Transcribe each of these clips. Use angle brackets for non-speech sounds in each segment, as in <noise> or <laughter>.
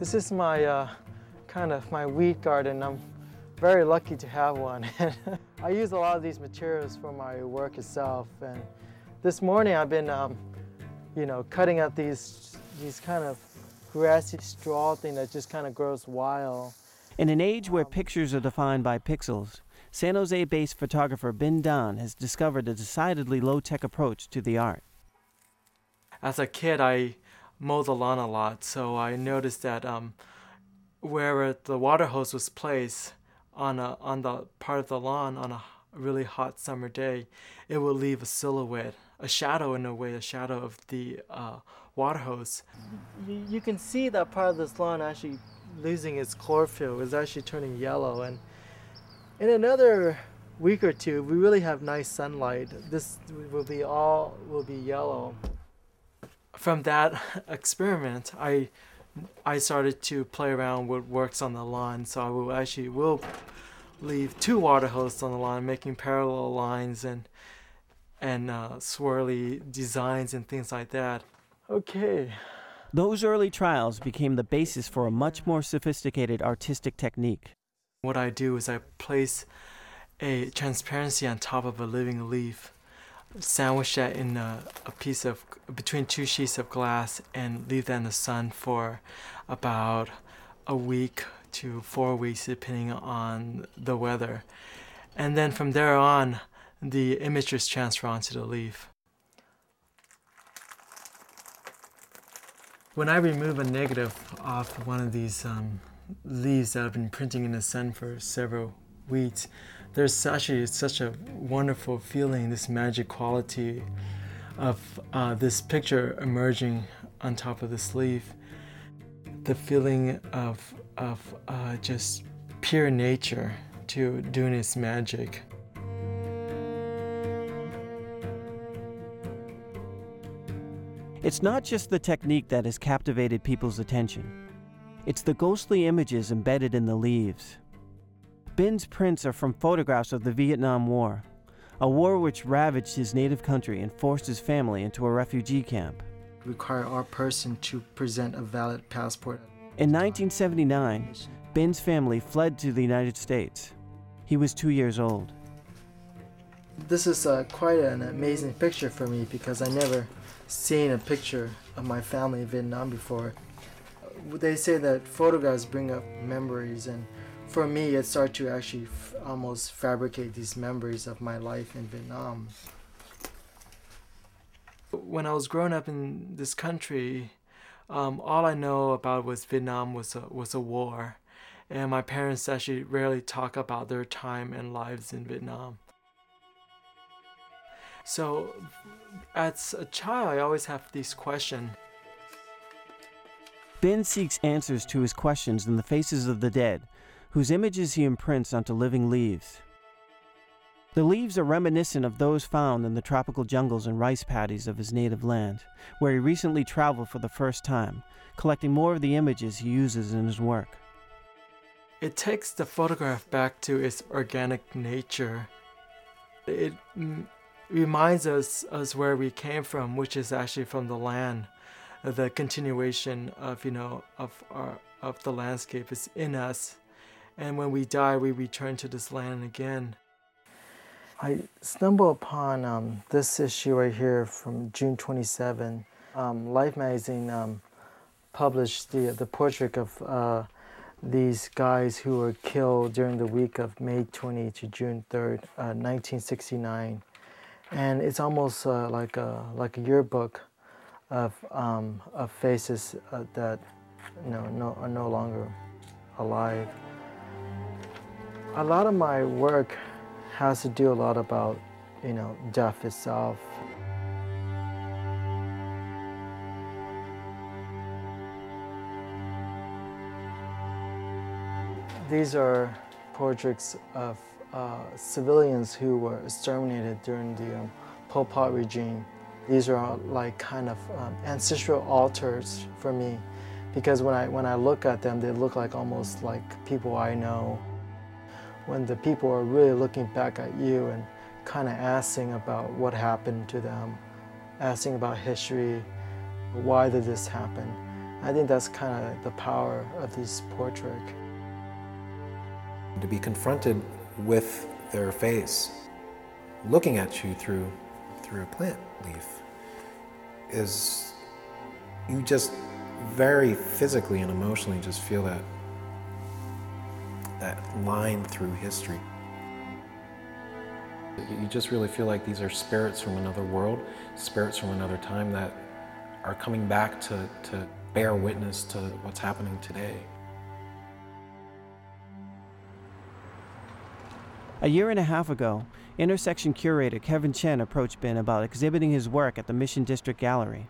This is my uh, kind of my wheat garden. I'm very lucky to have one. <laughs> I use a lot of these materials for my work itself. And this morning I've been, um, you know, cutting out these, these kind of grassy straw thing that just kind of grows wild. In an age where pictures are defined by pixels, San Jose based photographer Binh Danh has discovered a decidedly low tech approach to the art. As a kid, I mowed the lawn a lot, so I noticed that um, wherever the water hose was placed on, a, on the part of the lawn on a really hot summer day, it would leave a silhouette, a shadow in a way, a shadow of the uh, water hose. You, can see that part of this lawn actually losing its chlorophyll. It's actually turning yellow. And in another week or two, we really have nice sunlight. This will be all will be yellow. From that <laughs> experiment, I I started to play around with works on the lawn. So I will actually will leave two water hoses on the lawn, making parallel lines and and uh, swirly designs and things like that. Okay. Those early trials became the basis for a much more sophisticated artistic technique. What I do is I place a transparency on top of a living leaf, sandwich that in a, a piece of between two sheets of glass, and leave that in the sun for about a week to four weeks, depending on the weather. And then from there on, the image is transferred onto the leaf. When I remove a negative off one of these um, leaves that I've been printing in the sun for several weeks, there's actually such a wonderful feeling, this magic quality of uh, this picture emerging on top of this leaf. The feeling of, of uh, just pure nature to doing its magic. It's not just the technique that has captivated people's attention. It's the ghostly images embedded in the leaves. Binh's prints are from photographs of the Vietnam War, a war which ravaged his native country and forced his family into a refugee camp. Require our person to present a valid passport. In 1979, Binh's family fled to the United States. He was two years old. This is uh, quite an amazing picture for me because I never seen a picture of my family in Vietnam before. They say that photographs bring up memories, and for me, it started to actually f- almost fabricate these memories of my life in Vietnam. When I was growing up in this country, um, all I know about was Vietnam was a, was a war, and my parents actually rarely talk about their time and lives in Vietnam. So, as a child, I always have this question. Binh seeks answers to his questions in the faces of the dead, whose images he imprints onto living leaves. The leaves are reminiscent of those found in the tropical jungles and rice paddies of his native land, where he recently traveled for the first time, collecting more of the images he uses in his work. It takes the photograph back to its organic nature. It reminds us us where we came from, which is actually from the land. The continuation of you know of our of the landscape is in us, and when we die, we return to this land again. I stumbled upon um, this issue right here from June 27. Um, Life magazine um, published the the portrait of uh, these guys who were killed during the week of May 20 to June 3rd, uh, 1969 and it's almost uh, like a like a yearbook of um, of faces uh, that you know no, are no longer alive. A lot of my work has to do a lot about you know death itself. These are portraits of uh, civilians who were exterminated during the um, Pol Pot regime. These are like kind of um, ancestral altars for me because when I, when I look at them, they look like almost like people I know. When the people are really looking back at you and kind of asking about what happened to them, asking about history, why did this happen? I think that's kind of the power of this portrait. To be confronted with their face, looking at you through through a plant leaf, is you just very physically and emotionally just feel that that line through history. You just really feel like these are spirits from another world, spirits from another time that are coming back to, to bear witness to what's happening today. A year and a half ago, intersection curator Kevin Chen approached Binh about exhibiting his work at the Mission District Gallery.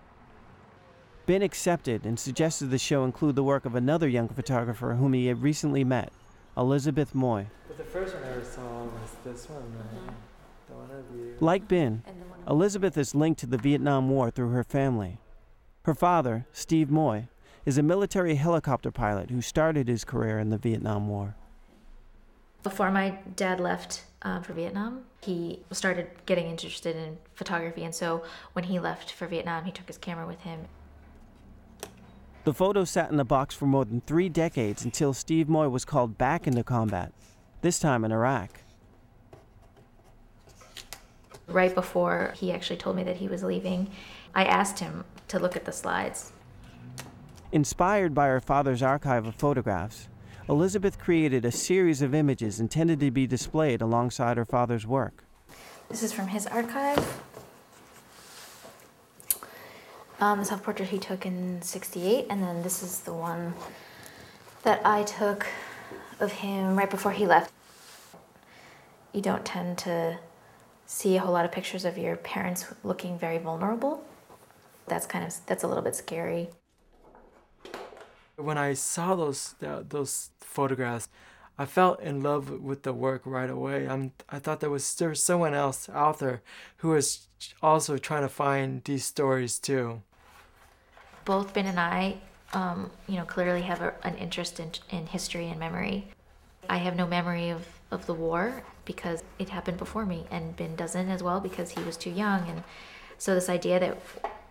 Binh accepted and suggested the show include the work of another young photographer whom he had recently met, Elizabeth Moy. But the first one I ever saw was this one, right? The one of you. Like Binh, Elizabeth is linked to the Vietnam War through her family. Her father, Steve Moy, is a military helicopter pilot who started his career in the Vietnam War. Before my dad left uh, for Vietnam, he started getting interested in photography, and so when he left for Vietnam, he took his camera with him. The photo sat in the box for more than three decades until Steve Moy was called back into combat, this time in Iraq. Right before he actually told me that he was leaving, I asked him to look at the slides. Inspired by her father's archive of photographs, Elizabeth created a series of images intended to be displayed alongside her father's work. This is from his archive. Um, the self portrait he took in 68, and then this is the one that I took of him right before he left. You don't tend to see a whole lot of pictures of your parents looking very vulnerable. That's kind of that's a little bit scary. When I saw those th- those photographs, I felt in love with the work right away. I'm I thought there was there was someone else out there who was also trying to find these stories too. Both Binh and I, um, you know, clearly have a, an interest in, in history and memory. I have no memory of, of the war because it happened before me, and Binh doesn't as well because he was too young. And so, this idea that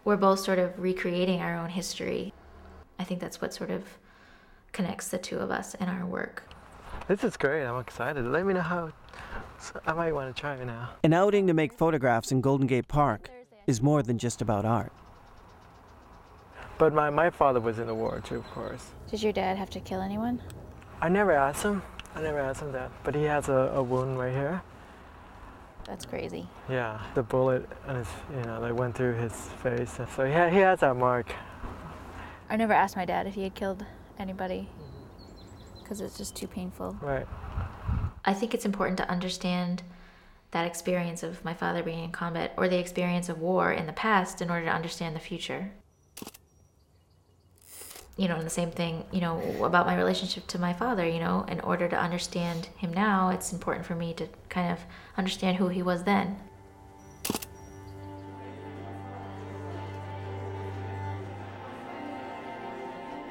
we're both sort of recreating our own history, I think that's what sort of connects the two of us in our work. This is great. I'm excited. Let me know how. I might want to try it now. An outing to make photographs in Golden Gate Park is more than just about art. But my, my father was in the war too, of course. Did your dad have to kill anyone? I never asked him. I never asked him that. But he has a, a wound right here. That's crazy. Yeah, the bullet and his, you know, like went through his face. So he, ha- he has that mark. I never asked my dad if he had killed anybody because it's just too painful. Right. I think it's important to understand that experience of my father being in combat or the experience of war in the past in order to understand the future. You know, and the same thing, you know, about my relationship to my father, you know, in order to understand him now, it's important for me to kind of understand who he was then.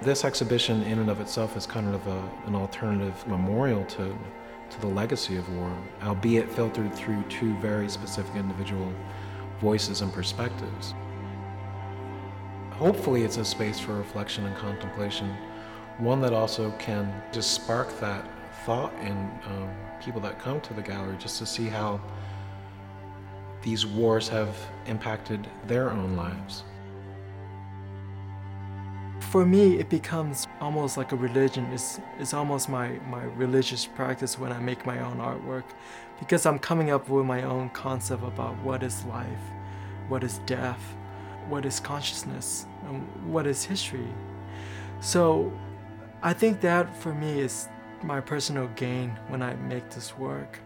This exhibition, in and of itself, is kind of a, an alternative memorial to, to the legacy of war, albeit filtered through two very specific individual voices and perspectives. Hopefully, it's a space for reflection and contemplation, one that also can just spark that thought in um, people that come to the gallery just to see how these wars have impacted their own lives. For me it becomes almost like a religion. It's, it's almost my, my religious practice when i make my own artwork because i'm coming up with my own concept about what is life what is death what is consciousness and what is history. So i think that for me is my personal gain when i make this work